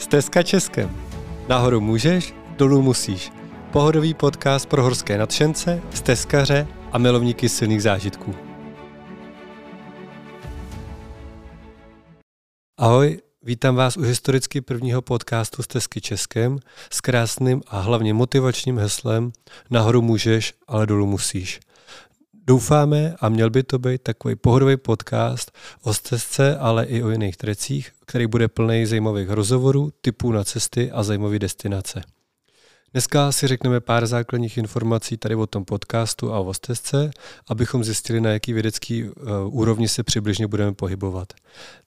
Stezka Českem. Nahoru můžeš, dolů musíš. Pohodový podcast pro horské nadšence, stezkaře a milovníky silných zážitků. Ahoj, vítám vás u historicky prvního podcastu Stezky Českem s krásným a hlavně motivačním heslem Nahoru můžeš, ale dolů musíš. Doufáme, a měl by to být takový pohodový podcast o stezce, ale i o jiných trecích, který bude plný zajímavých rozhovorů, typů na cesty a zajímavé destinace. Dneska si řekneme pár základních informací tady o tom podcastu a o stezce, abychom zjistili, na jaký vědecký uh, úrovni se přibližně budeme pohybovat.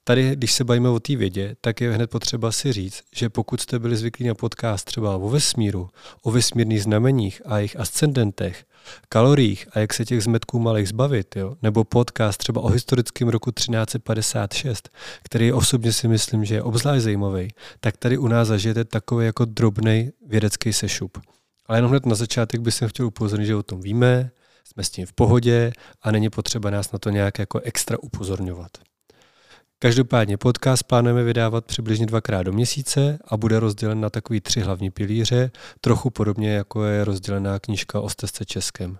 Tady, když se bavíme o té vědě, tak je hned potřeba si říct, že pokud jste byli zvyklí na podcast třeba o vesmíru, o vesmírných znameních a jejich ascendentech, kaloriích a jak se těch zmetků malých zbavit, jo? nebo podcast třeba o historickém roku 1356, který osobně si myslím, že je obzvlášť zajímavý, tak tady u nás zažijete takový jako drobný vědecký sešup. Ale jenom hned na začátek bych chtěl upozornit, že o tom víme, jsme s tím v pohodě a není potřeba nás na to nějak jako extra upozorňovat. Každopádně podcast plánujeme vydávat přibližně dvakrát do měsíce a bude rozdělen na takový tři hlavní pilíře, trochu podobně jako je rozdělená knížka o stezce Českém.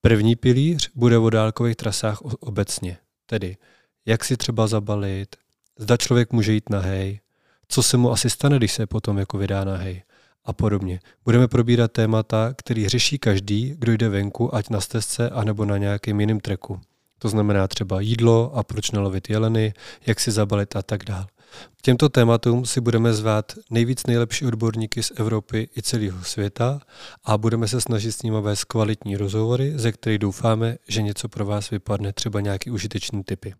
První pilíř bude o dálkových trasách obecně, tedy jak si třeba zabalit, zda člověk může jít na hej, co se mu asi stane, když se potom jako vydá na hej a podobně. Budeme probírat témata, který řeší každý, kdo jde venku, ať na stezce, anebo na nějakém jiném treku. To znamená třeba jídlo a proč nalovit jeleny, jak si zabalit a tak dále. K těmto tématům si budeme zvát nejvíc nejlepší odborníky z Evropy i celého světa a budeme se snažit s nimi vést kvalitní rozhovory, ze kterých doufáme, že něco pro vás vypadne, třeba nějaký užitečný typy.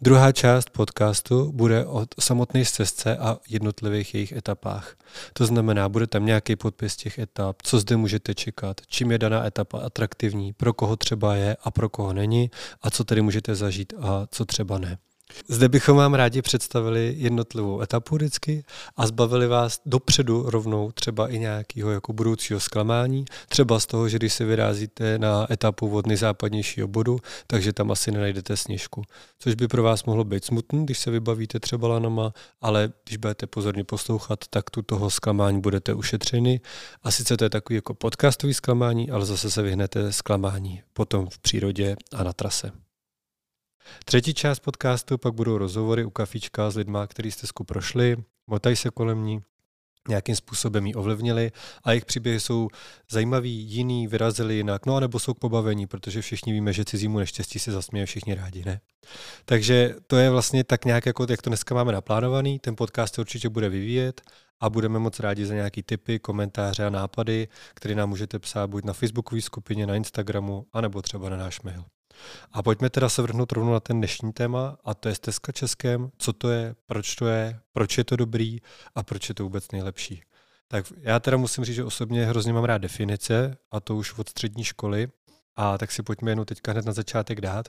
Druhá část podcastu bude o samotné cestce a jednotlivých jejich etapách. To znamená, bude tam nějaký podpis těch etap, co zde můžete čekat, čím je daná etapa atraktivní, pro koho třeba je a pro koho není a co tedy můžete zažít a co třeba ne. Zde bychom vám rádi představili jednotlivou etapu vždycky a zbavili vás dopředu rovnou třeba i nějakého jako budoucího zklamání, třeba z toho, že když se vyrázíte na etapu od nejzápadnějšího bodu, takže tam asi nenajdete sněžku. Což by pro vás mohlo být smutný, když se vybavíte třeba lanoma, ale když budete pozorně poslouchat, tak tu toho zklamání budete ušetřeni. A sice to je takový jako podcastový zklamání, ale zase se vyhnete zklamání potom v přírodě a na trase. Třetí část podcastu pak budou rozhovory u kafička s lidma, který stezku prošli, motají se kolem ní, nějakým způsobem ji ovlivnili a jejich příběhy jsou zajímavý, jiný, vyrazili jinak, no a nebo jsou k pobavení, protože všichni víme, že cizímu neštěstí se zasměje všichni rádi, ne? Takže to je vlastně tak nějak, jako, jak to dneska máme naplánovaný, ten podcast se určitě bude vyvíjet a budeme moc rádi za nějaký tipy, komentáře a nápady, které nám můžete psát buď na facebookové skupině, na Instagramu, anebo třeba na náš mail. A pojďme teda se vrhnout rovnou na ten dnešní téma a to je stezka českém, co to je, proč to je, proč je to dobrý a proč je to vůbec nejlepší. Tak já teda musím říct, že osobně hrozně mám rád definice a to už od střední školy a tak si pojďme jenom teďka hned na začátek dát.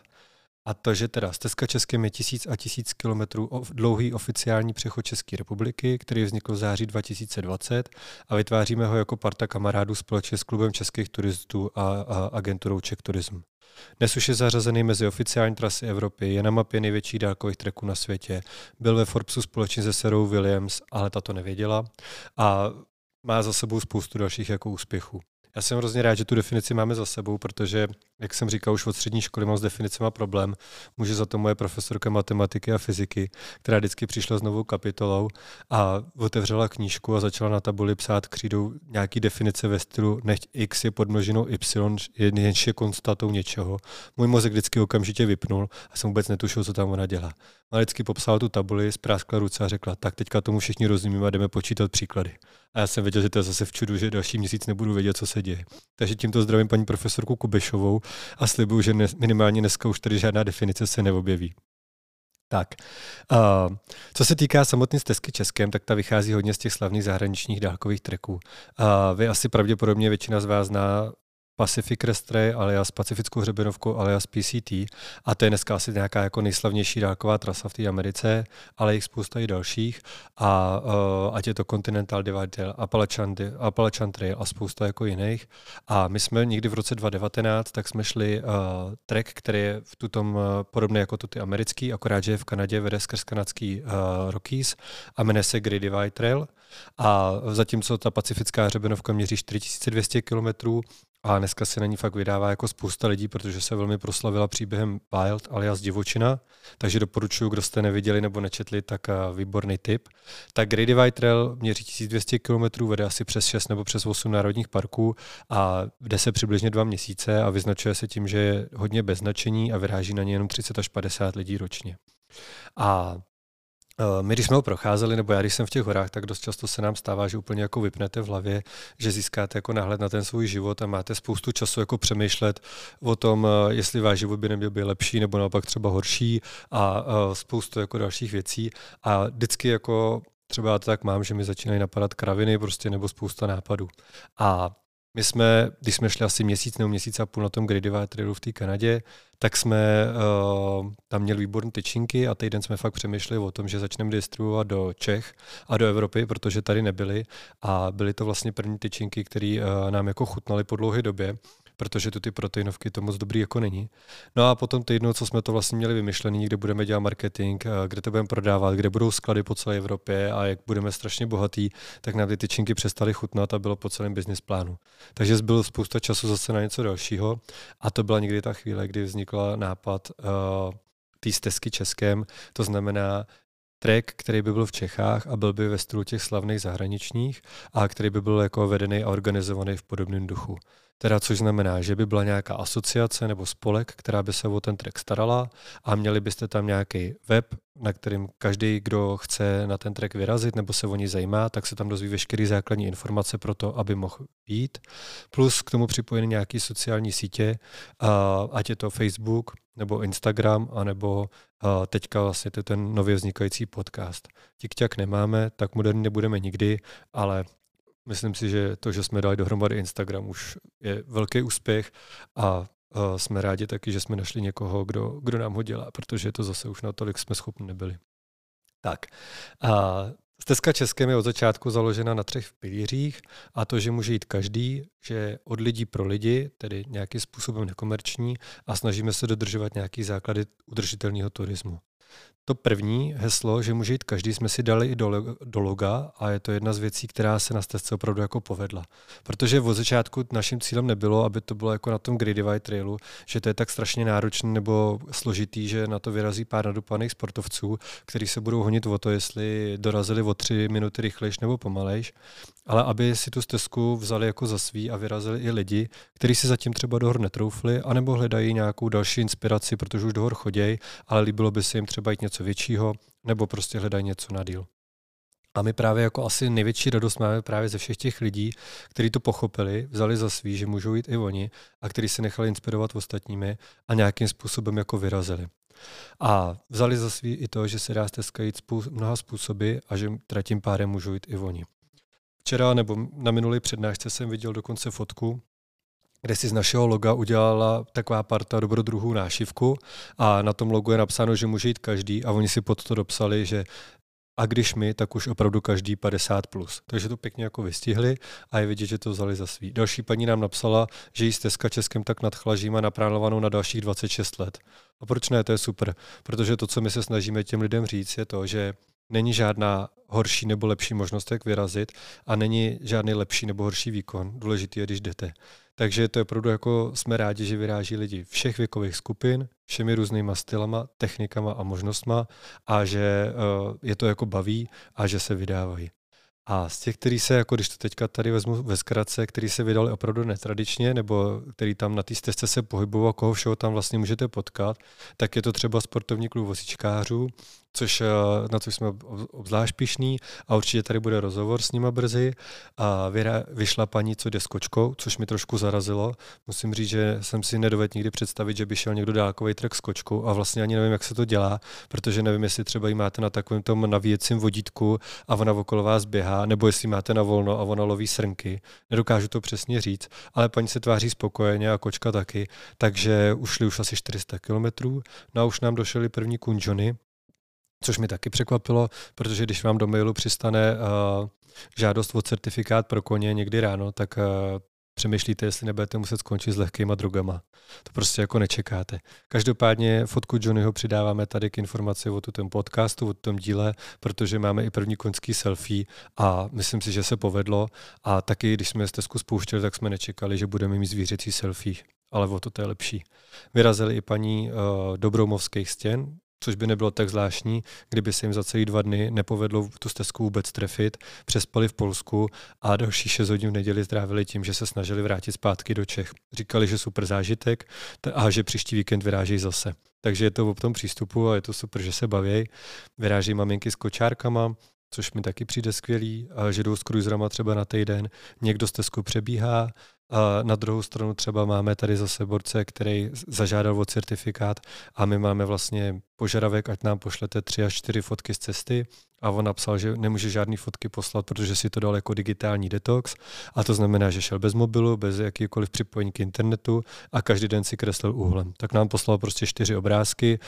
A to, že teda stezka Českém je tisíc a tisíc kilometrů dlouhý oficiální přechod České republiky, který vznikl v září 2020 a vytváříme ho jako parta kamarádů společně s klubem českých turistů a, a agenturou Czech Tourism. Dnes už je zařazený mezi oficiální trasy Evropy, je na mapě největších dálkových treků na světě, byl ve Forbesu společně se Serou Williams, ale ta to nevěděla a má za sebou spoustu dalších jako úspěchů. Já jsem hrozně rád, že tu definici máme za sebou, protože, jak jsem říkal, už od střední školy mám s definicemi problém. Může za to moje profesorka matematiky a fyziky, která vždycky přišla s novou kapitolou a otevřela knížku a začala na tabuli psát křídou nějaký definice ve stylu nech x je podmnoženou y, jenž je konstatou něčeho. Můj mozek vždycky okamžitě vypnul a jsem vůbec netušil, co tam ona dělá. A vždycky popsala tu tabuli, spráskla ruce a řekla, tak teďka tomu všichni rozumíme a jdeme počítat příklady. A já jsem věděl, že to je zase v čudu, že další měsíc nebudu vědět, co se děje. Takže tímto zdravím paní profesorku Kubešovou a slibuju, že ne, minimálně dneska už tady žádná definice se neobjeví. Tak, uh, co se týká samotné stezky Českém, tak ta vychází hodně z těch slavných zahraničních dálkových treků. Uh, vy asi pravděpodobně většina z vás zná Pacific Crest Trail alias Pacifickou hřebenovku alias PCT a to je dneska asi nějaká jako nejslavnější dálková trasa v té Americe, ale jich spousta i dalších. A uh, ať je to Continental Divide Appalachian, Appalachian Trail a spousta jako jiných. A my jsme někdy v roce 2019 tak jsme šli uh, trek, který je v tutom uh, podobný jako tu ty americký, akorát, že je v Kanadě, vede skrz kanadský uh, Rockies a jmenuje se Great Divide Trail. A zatímco ta pacifická hřebenovka měří 4200 km, a dneska se na ní fakt vydává jako spousta lidí, protože se velmi proslavila příběhem Wild alias Divočina, takže doporučuji, kdo jste neviděli nebo nečetli, tak výborný tip. Tak Great Divide Trail měří 1200 km, vede asi přes 6 nebo přes 8 národních parků a jde se přibližně dva měsíce a vyznačuje se tím, že je hodně bez značení a vyráží na ně jenom 30 až 50 lidí ročně. A Eh, my, když jsme ho procházeli, nebo já, když jsem v těch horách, tak dost často se nám stává, že úplně jako vypnete v hlavě, že získáte jako náhled na ten svůj život a máte spoustu času jako přemýšlet o tom, eh, jestli váš život by neměl být lepší nebo naopak třeba horší a eh, spoustu jako dalších věcí. A vždycky jako třeba já to tak mám, že mi začínají napadat kraviny prostě nebo spousta nápadů. A my jsme, když jsme šli asi měsíc nebo měsíc a půl na tom Gradivá trailu v té Kanadě, tak jsme uh, tam měli výborné tyčinky a týden jsme fakt přemýšleli o tom, že začneme distribuovat do Čech a do Evropy, protože tady nebyly. A byly to vlastně první tyčinky, které uh, nám jako chutnaly po dlouhé době protože tu ty proteinovky to moc dobrý jako není. No a potom týdnu, co jsme to vlastně měli vymyšlený, kde budeme dělat marketing, kde to budeme prodávat, kde budou sklady po celé Evropě a jak budeme strašně bohatý, tak nám ty tyčinky přestaly chutnat a bylo po celém business plánu. Takže zbylo spousta času zase na něco dalšího a to byla někdy ta chvíle, kdy vznikla nápad uh, té stezky českém, to znamená track, který by byl v Čechách a byl by ve stylu těch slavných zahraničních a který by byl jako vedený a organizovaný v podobném duchu. Teda což znamená, že by byla nějaká asociace nebo spolek, která by se o ten track starala a měli byste tam nějaký web, na kterým každý, kdo chce na ten track vyrazit nebo se o ní zajímá, tak se tam dozví veškeré základní informace pro to, aby mohl jít. Plus k tomu připojený nějaký sociální sítě, ať je to Facebook nebo Instagram, anebo teďka vlastně to ten nově vznikající podcast. TikTok nemáme, tak moderní nebudeme nikdy, ale Myslím si, že to, že jsme dali dohromady Instagram, už je velký úspěch a jsme rádi taky, že jsme našli někoho, kdo, kdo nám ho dělá, protože to zase už natolik jsme schopni nebyli. Tak, a Stezka Českém je od začátku založena na třech pilířích a to, že může jít každý, že je od lidí pro lidi, tedy nějakým způsobem nekomerční a snažíme se dodržovat nějaký základy udržitelného turismu. To první heslo, že může jít každý, jsme si dali i do, do loga a je to jedna z věcí, která se na stezce opravdu jako povedla. Protože od začátku naším cílem nebylo, aby to bylo jako na tom Gridivide Trailu, že to je tak strašně náročný nebo složitý, že na to vyrazí pár nadupaných sportovců, kteří se budou honit o to, jestli dorazili o tři minuty rychlejš nebo pomalejš, ale aby si tu stezku vzali jako za svý a vyrazili i lidi, kteří si zatím třeba do hor netroufli, anebo hledají nějakou další inspiraci, protože už do hor chodějí, ale líbilo by se jim třeba jít něco většího, nebo prostě hledají něco na díl. A my právě jako asi největší radost máme právě ze všech těch lidí, kteří to pochopili, vzali za svý, že můžou jít i oni a kteří se nechali inspirovat ostatními a nějakým způsobem jako vyrazili. A vzali za svý i to, že se dá stezka jít mnoha způsoby a že teda tím pádem můžou jít i oni. Včera nebo na minulý přednášce jsem viděl dokonce fotku, kde si z našeho loga udělala taková parta dobrodruhů nášivku a na tom logu je napsáno, že může jít každý a oni si pod to dopsali, že a když my, tak už opravdu každý 50+. Plus. Takže to pěkně jako vystihli a je vidět, že to vzali za svý. Další paní nám napsala, že jí stezka Českým tak nadchla, že naplánovanou na dalších 26 let. A proč ne, to je super. Protože to, co my se snažíme těm lidem říct, je to, že není žádná horší nebo lepší možnost, jak vyrazit a není žádný lepší nebo horší výkon. Důležitý je, když jdete. Takže to je opravdu jako jsme rádi, že vyráží lidi všech věkových skupin, všemi různýma stylama, technikama a možnostma a že uh, je to jako baví a že se vydávají. A z těch, kteří se, jako když to teďka tady vezmu ve zkratce, který se vydali opravdu netradičně, nebo který tam na té stezce se pohybují a koho všeho tam vlastně můžete potkat, tak je to třeba sportovní klub vosičkářů, což, na což jsme obzvlášť pišní a určitě tady bude rozhovor s nima brzy. A vyšla paní, co jde s kočkou, což mi trošku zarazilo. Musím říct, že jsem si nedovedl nikdy představit, že by šel někdo dálkový trek s kočkou a vlastně ani nevím, jak se to dělá, protože nevím, jestli třeba ji máte na takovém tom navíjecím vodítku a ona okolo vás běhá, nebo jestli máte na volno a ona loví srnky. Nedokážu to přesně říct, ale paní se tváří spokojeně a kočka taky, takže ušli už asi 400 kilometrů. No a už nám došly první kunžony, což mi taky překvapilo, protože když vám do mailu přistane uh, žádost o certifikát pro koně někdy ráno, tak uh, přemýšlíte, jestli nebudete muset skončit s lehkýma drogama. To prostě jako nečekáte. Každopádně fotku Johnnyho přidáváme tady k informaci o tom podcastu, o tom díle, protože máme i první koňský selfie a myslím si, že se povedlo. A taky, když jsme stezku spouštěli, tak jsme nečekali, že budeme mít zvířecí selfie ale o to to je lepší. Vyrazili i paní uh, Dobroumovských stěn, což by nebylo tak zvláštní, kdyby se jim za celý dva dny nepovedlo tu stezku vůbec trefit, přespali v Polsku a další 6 hodin v neděli strávili tím, že se snažili vrátit zpátky do Čech. Říkali, že super zážitek a že příští víkend vyrážejí zase. Takže je to v tom přístupu a je to super, že se baví. Vyráží maminky s kočárkama, což mi taky přijde skvělý, že jdou s cruiserama třeba na týden, někdo stezku přebíhá, a na druhou stranu třeba máme tady zase borce, který zažádal o certifikát a my máme vlastně požadavek, ať nám pošlete tři až čtyři fotky z cesty a on napsal, že nemůže žádný fotky poslat, protože si to dal jako digitální detox a to znamená, že šel bez mobilu, bez jakýkoliv připojení k internetu a každý den si kreslil úhlem. Tak nám poslal prostě čtyři obrázky,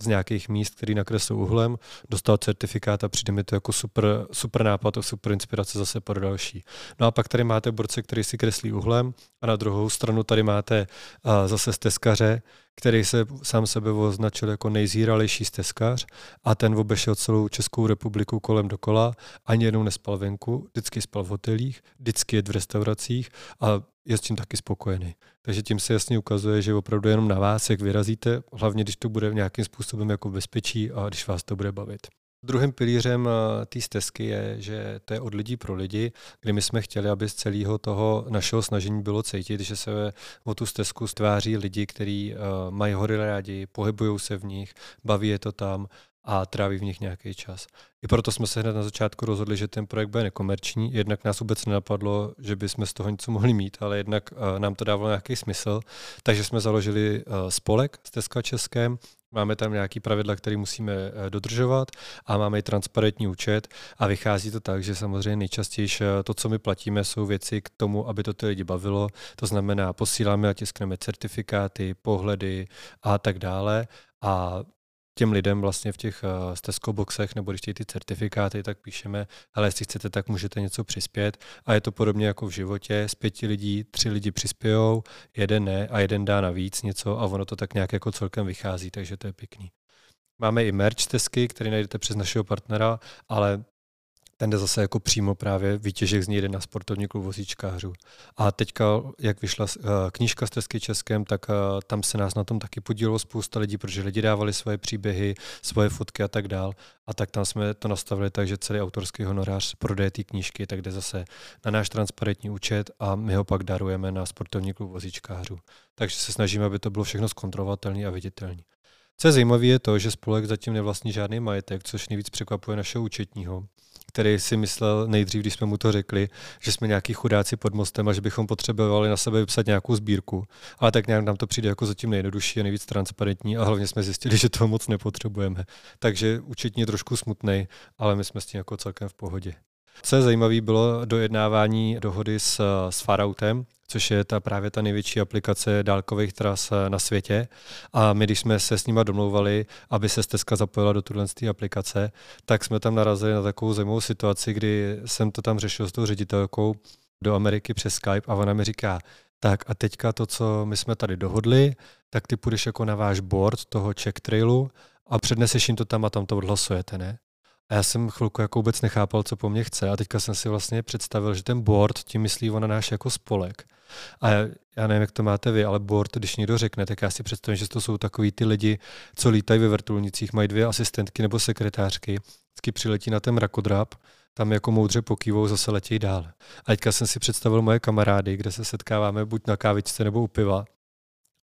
z nějakých míst, který nakreslil uhlem, dostal certifikát a přijde mi to jako super, super nápad a super inspirace zase pro další. No a pak tady máte borce, který si kreslí uhlem a na druhou stranu tady máte uh, zase stezkaře, který se sám sebe označil jako nejzíralejší stezkař a ten obešel celou Českou republiku kolem dokola, ani jednou nespal venku, vždycky spal v hotelích, vždycky jed v restauracích a je s tím taky spokojený. Takže tím se jasně ukazuje, že opravdu jenom na vás, jak vyrazíte, hlavně když to bude nějakým způsobem jako bezpečí a když vás to bude bavit. Druhým pilířem eh, té stezky je, že to je od lidí pro lidi, kdy my jsme chtěli, aby z celého toho našeho snažení bylo cítit, že se o tu stezku stváří lidi, kteří uh, mají hory rádi, pohybují se v nich, baví je to tam a tráví v nich nějaký čas. I proto jsme se hned na začátku rozhodli, že ten projekt bude nekomerční. Jednak nás vůbec nenapadlo, že bychom z toho něco mohli mít, ale jednak uh, nám to dávalo nějaký smysl. Takže jsme založili uh, spolek Stezka Českém, Máme tam nějaký pravidla, které musíme eh, dodržovat a máme i transparentní účet a vychází to tak, že samozřejmě nejčastěji to, co my platíme, jsou věci k tomu, aby to ty lidi bavilo. To znamená, posíláme a tiskneme certifikáty, pohledy a tak dále. A těm lidem vlastně v těch uh, boxech, nebo když chtějí ty certifikáty, tak píšeme, ale jestli chcete, tak můžete něco přispět. A je to podobně jako v životě, z pěti lidí tři lidi přispějou, jeden ne a jeden dá navíc něco a ono to tak nějak jako celkem vychází, takže to je pěkný. Máme i merch tesky, který najdete přes našeho partnera, ale ten jde zase jako přímo právě výtěžek z něj jde na sportovní klub vozíčkářů. A teďka, jak vyšla uh, knížka z Tesky Českém, tak uh, tam se nás na tom taky podílelo spousta lidí, protože lidi dávali svoje příběhy, svoje fotky a tak dál. A tak tam jsme to nastavili tak, že celý autorský honorář prodeje té knížky, tak jde zase na náš transparentní účet a my ho pak darujeme na sportovní klub vozíčkářů. Takže se snažíme, aby to bylo všechno zkontrolovatelné a viditelné. Co je zajímavé, je to, že spolek zatím nevlastní žádný majetek, což nejvíc překvapuje našeho účetního který si myslel nejdřív, když jsme mu to řekli, že jsme nějaký chudáci pod mostem a že bychom potřebovali na sebe vypsat nějakou sbírku. Ale tak nějak nám to přijde jako zatím nejjednodušší a nejvíc transparentní a hlavně jsme zjistili, že toho moc nepotřebujeme. Takže účetně trošku smutný, ale my jsme s tím jako celkem v pohodě. Co je zajímavé, bylo dojednávání dohody s, s Farautem, což je ta právě ta největší aplikace dálkových tras eh, na světě. A my, když jsme se s nima domlouvali, aby se stezka zapojila do tuhle aplikace, tak jsme tam narazili na takovou zajímavou situaci, kdy jsem to tam řešil s tou ředitelkou do Ameriky přes Skype a ona mi říká, tak a teďka to, co my jsme tady dohodli, tak ty půjdeš jako na váš board toho check trailu a předneseš jim to tam a tam to odhlasujete, ne? A já jsem chvilku jako vůbec nechápal, co po mně chce a teďka jsem si vlastně představil, že ten board tím myslí ona náš jako spolek. A já nevím, jak to máte vy, ale board, když někdo řekne, tak já si představím, že to jsou takový ty lidi, co lítají ve vrtulnicích, mají dvě asistentky nebo sekretářky, vždycky přiletí na ten rakodrap, tam jako moudře pokývou, zase letějí dál. A teďka jsem si představil moje kamarády, kde se setkáváme buď na kávičce nebo u piva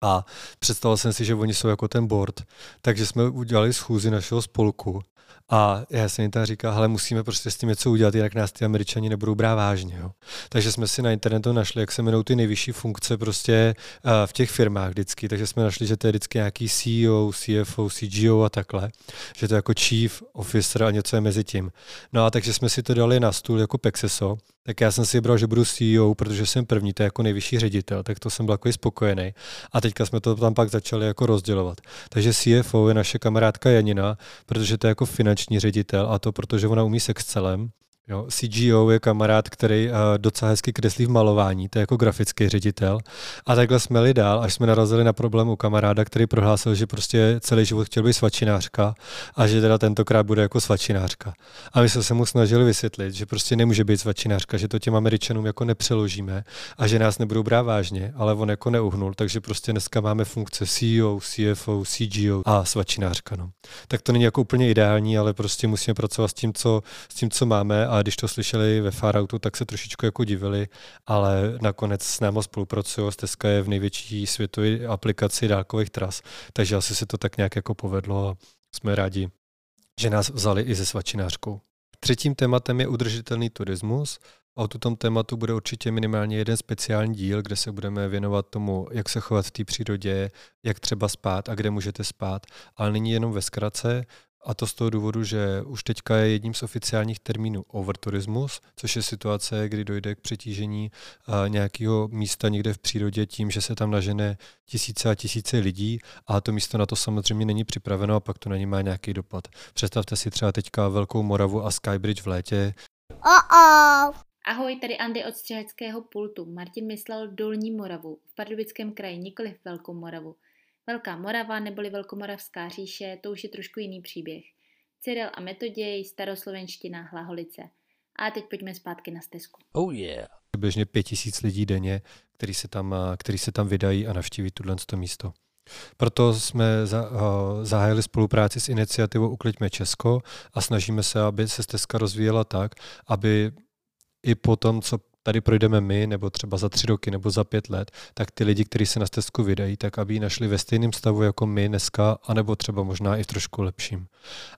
A představil jsem si, že oni jsou jako ten board, takže jsme udělali schůzi našeho spolku a já jsem jim tam říkal, hele, musíme prostě s tím něco udělat, jinak nás ty američani nebudou brát vážně. Jo. Takže jsme si na internetu našli, jak se jmenují ty nejvyšší funkce prostě uh, v těch firmách vždycky. Takže jsme našli, že to je vždycky nějaký CEO, CFO, CGO a takhle. Že to je jako chief officer a něco je mezi tím. No a takže jsme si to dali na stůl jako Pexeso tak já jsem si vybral, že budu CEO, protože jsem první, to je jako nejvyšší ředitel, tak to jsem byl jako spokojený. A teďka jsme to tam pak začali jako rozdělovat. Takže CFO je naše kamarádka Janina, protože to je jako finanční ředitel a to protože ona umí s Excelem, Jo, CGO je kamarád, který uh, docela hezky kreslí v malování, to je jako grafický ředitel. A takhle jsme jeli dál, až jsme narazili na problém u kamaráda, který prohlásil, že prostě celý život chtěl být svačinářka a že teda tentokrát bude jako svačinářka. A my jsme se mu snažili vysvětlit, že prostě nemůže být svačinářka, že to těm Američanům jako nepřeložíme a že nás nebudou brát vážně, ale on jako neuhnul, takže prostě dneska máme funkce CEO, CFO, CGO a svačinářka. No. Tak to není jako úplně ideální, ale prostě musíme pracovat s tím, co, s tím, co máme a když to slyšeli ve Faroutu, tak se trošičku jako divili, ale nakonec s námi spolupracují. Steska je v největší světové aplikaci dálkových tras, takže asi se to tak nějak jako povedlo a jsme rádi, že nás vzali i se svačinářkou. Třetím tématem je udržitelný turismus. A o tom tématu bude určitě minimálně jeden speciální díl, kde se budeme věnovat tomu, jak se chovat v té přírodě, jak třeba spát a kde můžete spát. Ale nyní jenom ve zkratce. A to z toho důvodu, že už teďka je jedním z oficiálních termínů overturismus, což je situace, kdy dojde k přetížení nějakého místa někde v přírodě tím, že se tam nažene tisíce a tisíce lidí a to místo na to samozřejmě není připraveno a pak to na ně má nějaký dopad. Představte si třeba teďka Velkou Moravu a Skybridge v létě. Uh-oh. Ahoj, tady Andy od střeleckého pultu. Martin myslel Dolní Moravu, v Pardubickém kraji, nikoli Velkou Moravu. Velká Morava neboli Velkomoravská říše, to už je trošku jiný příběh. Cyril a Metoděj, staroslovenština, Hlaholice. A teď pojďme zpátky na stezku. Oh yeah. Běžně pět tisíc lidí denně, který se tam, který se tam vydají a navštíví tuhle místo. Proto jsme zahájili spolupráci s iniciativou Ukliďme Česko a snažíme se, aby se stezka rozvíjela tak, aby i po tom, co tady projdeme my, nebo třeba za tři roky, nebo za pět let, tak ty lidi, kteří se na stezku vydají, tak aby ji našli ve stejném stavu jako my dneska, anebo třeba možná i v trošku lepším.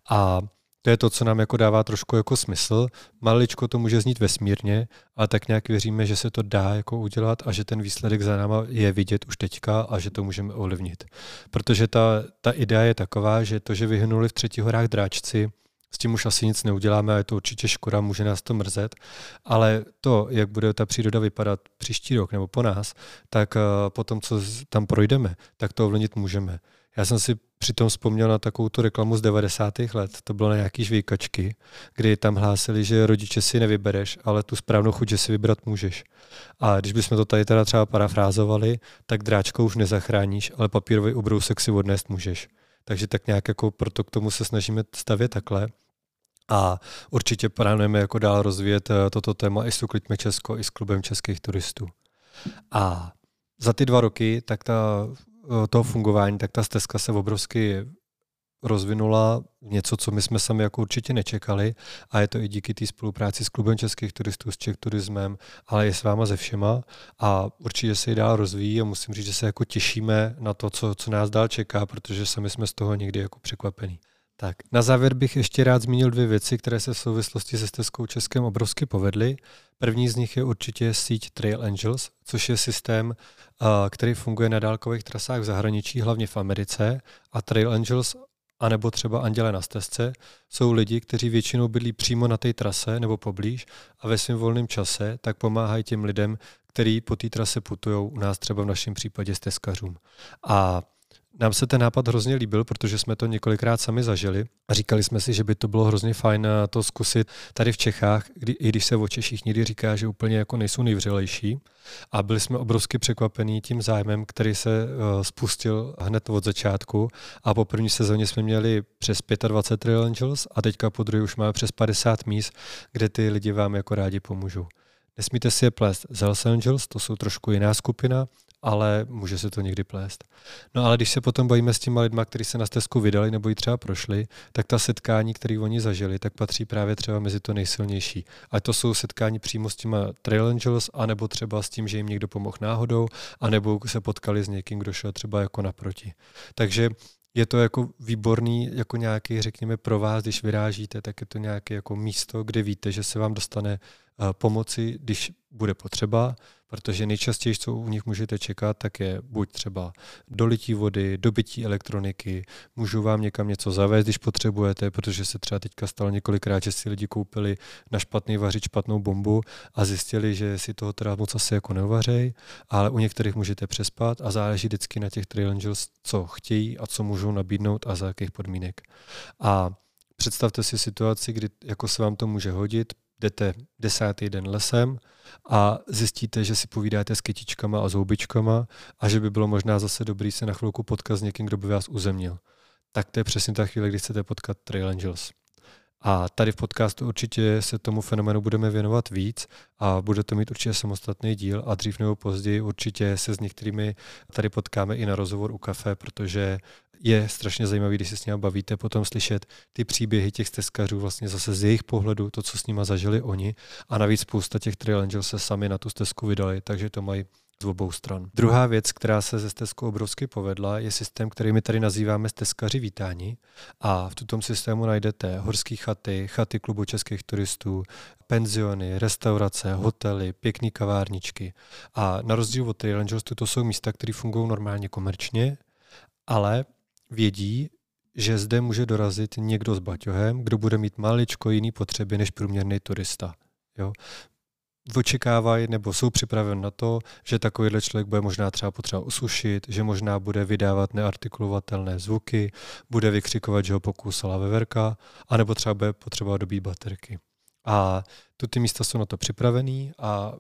A to je to, co nám jako dává trošku jako smysl. Maličko to může znít vesmírně, a tak nějak věříme, že se to dá jako udělat a že ten výsledek za náma je vidět už teďka a že to můžeme ovlivnit. Protože ta, ta idea je taková, že to, že vyhnuli v třetích horách dráčci, s tím už asi nic neuděláme a je to určitě škoda, může nás to mrzet, ale to, jak bude ta příroda vypadat příští rok nebo po nás, tak eh, po tom, co tam projdeme, tak to ovlivnit můžeme. Já jsem si přitom vzpomněl na takovou tu reklamu z 90. let, to bylo na nějaký žvíkačky, kdy tam hlásili, že rodiče si nevybereš, ale tu správnou chuť, že si vybrat můžeš. A když bychom to tady teda třeba parafrázovali, tak dráčkou už nezachráníš, ale papírový ubrousek si odnést můžeš. Takže tak nějak jako proto k tomu se snažíme stavět takhle. A určitě plánujeme jako dál rozvíjet eh, toto téma i s Ukliďme Česko, i s klubem českých turistů. A za ty dva roky tak ta, eh, toho fungování, tak ta stezka se obrovsky rozvinula něco, co my jsme sami jako určitě nečekali a je to i díky té spolupráci s klubem českých turistů, s Czech turismem, ale je s váma ze všema a určitě se i dál rozvíjí a musím říct, že se jako těšíme na to, co, co nás dál čeká, protože sami jsme z toho někdy jako překvapení. Tak, na závěr bych ještě rád zmínil dvě věci, které se v souvislosti se stezkou Českém obrovsky povedly. První z nich je určitě síť Trail Angels, což je systém, který funguje na dálkových trasách v zahraničí, hlavně v Americe. A Trail Angels anebo třeba Anděle na stezce, jsou lidi, kteří většinou bydlí přímo na té trase nebo poblíž a ve svém volném čase tak pomáhají těm lidem, kteří po té trase putují, u nás třeba v našem případě stezkařům. A nám se ten nápad hrozně líbil, protože jsme to několikrát sami zažili a říkali jsme si, že by to bylo hrozně fajn eh, to zkusit tady v Čechách, kdy, i když se o Češích někdy říká, že úplně jako nejsou nejvřelejší. A byli jsme obrovsky překvapení tím zájmem, který se uh, spustil hned od začátku. A po první sezóně jsme měli přes 25 Trail Angels a teďka po druhé už máme přes 50 míst, kde ty lidi vám jako rádi pomůžou. Nesmíte si je plést z Hells Angels, to jsou trošku jiná skupina, ale může se to někdy plést. No ale když se potom bavíme s těma lidma, kteří se na stezku vydali nebo ji třeba prošli, tak ta setkání, které oni zažili, tak patří právě třeba mezi to nejsilnější. A to jsou setkání přímo s těma Trail Angels, anebo třeba s tím, že jim někdo pomohl náhodou, anebo se potkali s někým, kdo šel třeba jako naproti. Takže je to jako výborný, jako nějaký, řekněme, pro vás, když vyrážíte, tak je to nějaké jako místo, kde víte, že se vám dostane Eh, pomoci, když bude potřeba, protože nejčastěji, co u nich můžete čekat, tak je buď třeba dolití vody, dobytí elektroniky, můžu vám někam něco zavést, když potřebujete, protože se třeba teďka stalo několikrát, že si lidi koupili na špatný vařič špatnou bombu a zjistili, že si toho teda moc asi jako neuvařej, ale u některých můžete přespat a záleží vždycky na těch trail angels, co chtějí a co můžou nabídnout a za jakých podmínek. A Představte si situaci, kdy jako se vám to může hodit, jdete desátý den lesem a zjistíte, že si povídáte s kytičkama a zoubičkama a že by bylo možná zase dobrý se na chvilku potkat s někým, kdo by vás uzemnil. Tak to je přesně ta chvíle, kdy chcete potkat Trail Angels. A tady v podcastu určitě se tomu fenoménu budeme věnovat víc a bude to mít určitě samostatný díl a dřív nebo později určitě se s některými tady potkáme i na rozhovor u kafe, protože je strašně zajímavý, když se s nimi bavíte, potom slyšet ty příběhy těch stezkařů vlastně zase z jejich pohledu, to, co s nimi zažili oni. A navíc spousta těch Trail Angels se sami na tu stezku vydali, takže to mají z obou stran. Druhá věc, která se ze stezkou obrovsky povedla, je systém, který my tady nazýváme stezkaři vítání. A v tom systému najdete horské chaty, chaty klubu českých turistů, penziony, restaurace, hotely, pěkné kavárničky. A na rozdíl od Trail Angels, to jsou místa, které fungují normálně komerčně, ale vědí, že zde může dorazit někdo s baťohem, kdo bude mít maličko jiný potřeby než průměrný turista. Jo? Očekávají nebo jsou připraveni na to, že takovýhle člověk bude možná třeba potřeba usušit, že možná bude vydávat neartikulovatelné zvuky, bude vykřikovat, že ho pokusala veverka, anebo třeba bude potřeba dobít baterky. A tu ty místa jsou na to připravený a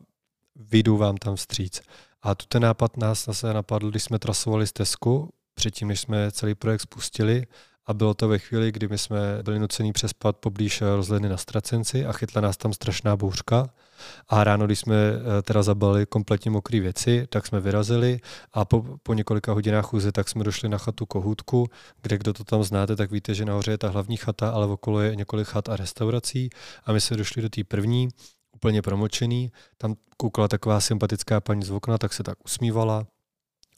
vyjdou vám tam vstříc. A tu ten nápad nás zase napadl, když jsme trasovali stezku předtím, než jsme celý projekt spustili a bylo to ve chvíli, kdy my jsme byli nuceni přespat poblíž rozhledny na Stracenci a chytla nás tam strašná bouřka. A ráno, když jsme eh, teda zabali kompletně mokré věci, tak jsme vyrazili a po, po několika hodinách chůze tak jsme došli na chatu Kohůtku, kde kdo to tam znáte, tak víte, že nahoře je ta hlavní chata, ale okolo je několik chat a restaurací. A my jsme došli do té první, úplně promočený. Tam koukala taková sympatická paní z okna, tak se tak usmívala.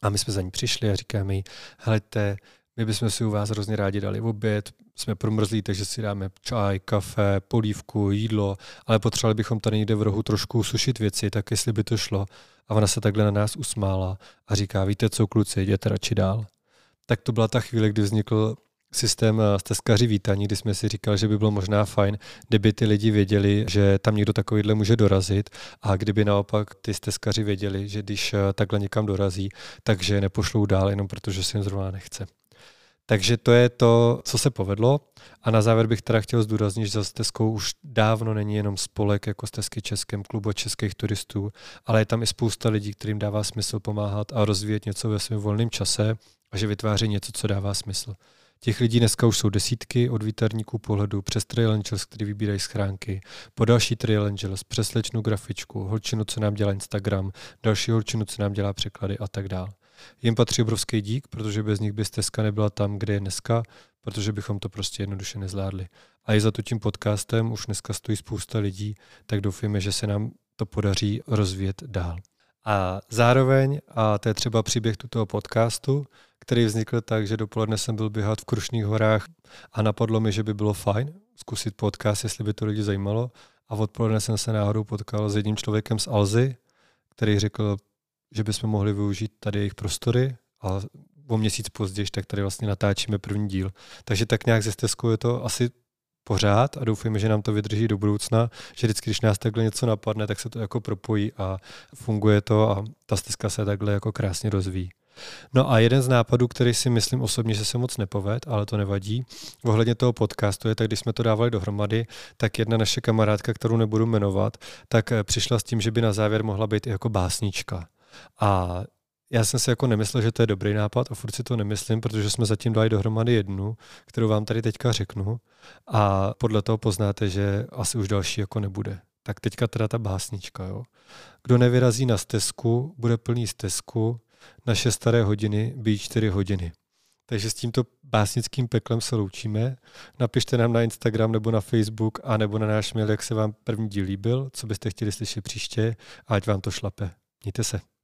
A my jsme za ní přišli a říkáme jí, helejte, my bychom si u vás hrozně rádi dali oběd, jsme promrzlí, takže si dáme čaj, kafe, polívku, jídlo, ale potřebovali bychom tady někde v rohu trošku sušit věci, tak jestli by to šlo. A ona se takhle na nás usmála a říká, víte co, kluci, jděte radši dál. Tak to byla ta chvíle, kdy vznikl systém eh, stezkaři vítání, kdy jsme si říkali, že by bylo možná fajn, kdyby ty lidi věděli, že tam někdo takovýhle může dorazit a kdyby naopak ty stezkaři věděli, že když eh, takhle někam dorazí, takže nepošlou dál jenom protože se jim zrovna nechce. Takže to je to, co se povedlo. A na závěr bych teda chtěl zdůraznit, že za stezkou už dávno není jenom spolek jako stezky Českém klubu českých turistů, ale je tam i spousta lidí, kterým dává smysl pomáhat a rozvíjet něco ve svém volném čase a že vytváří něco, co dává smysl. Těch lidí dneska už jsou desítky, od výtarníků pohledu přes Trail Angels, který vybírají schránky, po další Trail Angels, přes lečnou grafičku, holčinu, co nám dělá Instagram, další holčinu, co nám dělá překlady a tak dále. Jim patří obrovský dík, protože bez nich by stezka nebyla tam, kde je dneska, protože bychom to prostě jednoduše nezvládli. A i za to tím podcastem už dneska stojí spousta lidí, tak doufíme, že se nám to podaří rozvíjet dál. A zároveň, a to je třeba příběh tuto podcastu, který vznikl tak, že dopoledne jsem byl běhat v Krušných horách a napadlo mi, že by bylo fajn zkusit podcast, jestli by to lidi zajímalo. A odpoledne jsem se náhodou potkal s jedním člověkem z Alzy, který řekl, že bychom mohli využít tady jejich prostory a o měsíc později, tak tady vlastně natáčíme první díl. Takže tak nějak ze stezkou je to asi pořád a doufujeme, že nám to vydrží do budoucna, že vždycky, když nás takhle něco napadne, tak se to jako propojí a funguje to a ta stezka se takhle jako krásně rozvíjí. No a jeden z nápadů, který si myslím osobně, že se moc nepoved, ale to nevadí, ohledně toho podcastu je, tak když jsme to dávali dohromady, tak jedna naše kamarádka, kterou nebudu jmenovat, tak eh, přišla s tím, že by na závěr mohla být i jako básnička. A já jsem si jako nemyslel, že to je dobrý nápad a furt si to nemyslím, protože jsme zatím dali dohromady jednu, kterou vám tady teďka řeknu a podle toho poznáte, že asi už další jako nebude. Tak teďka teda ta básnička. Jo. Kdo nevyrazí na stezku, bude plný stezku, naše staré hodiny být čtyři hodiny. Takže s tímto básnickým peklem se loučíme. Napište nám na Instagram nebo na Facebook a nebo na náš mail, jak se vám první díl líbil, co byste chtěli slyšet příště a ať vám to šlape. Mějte se.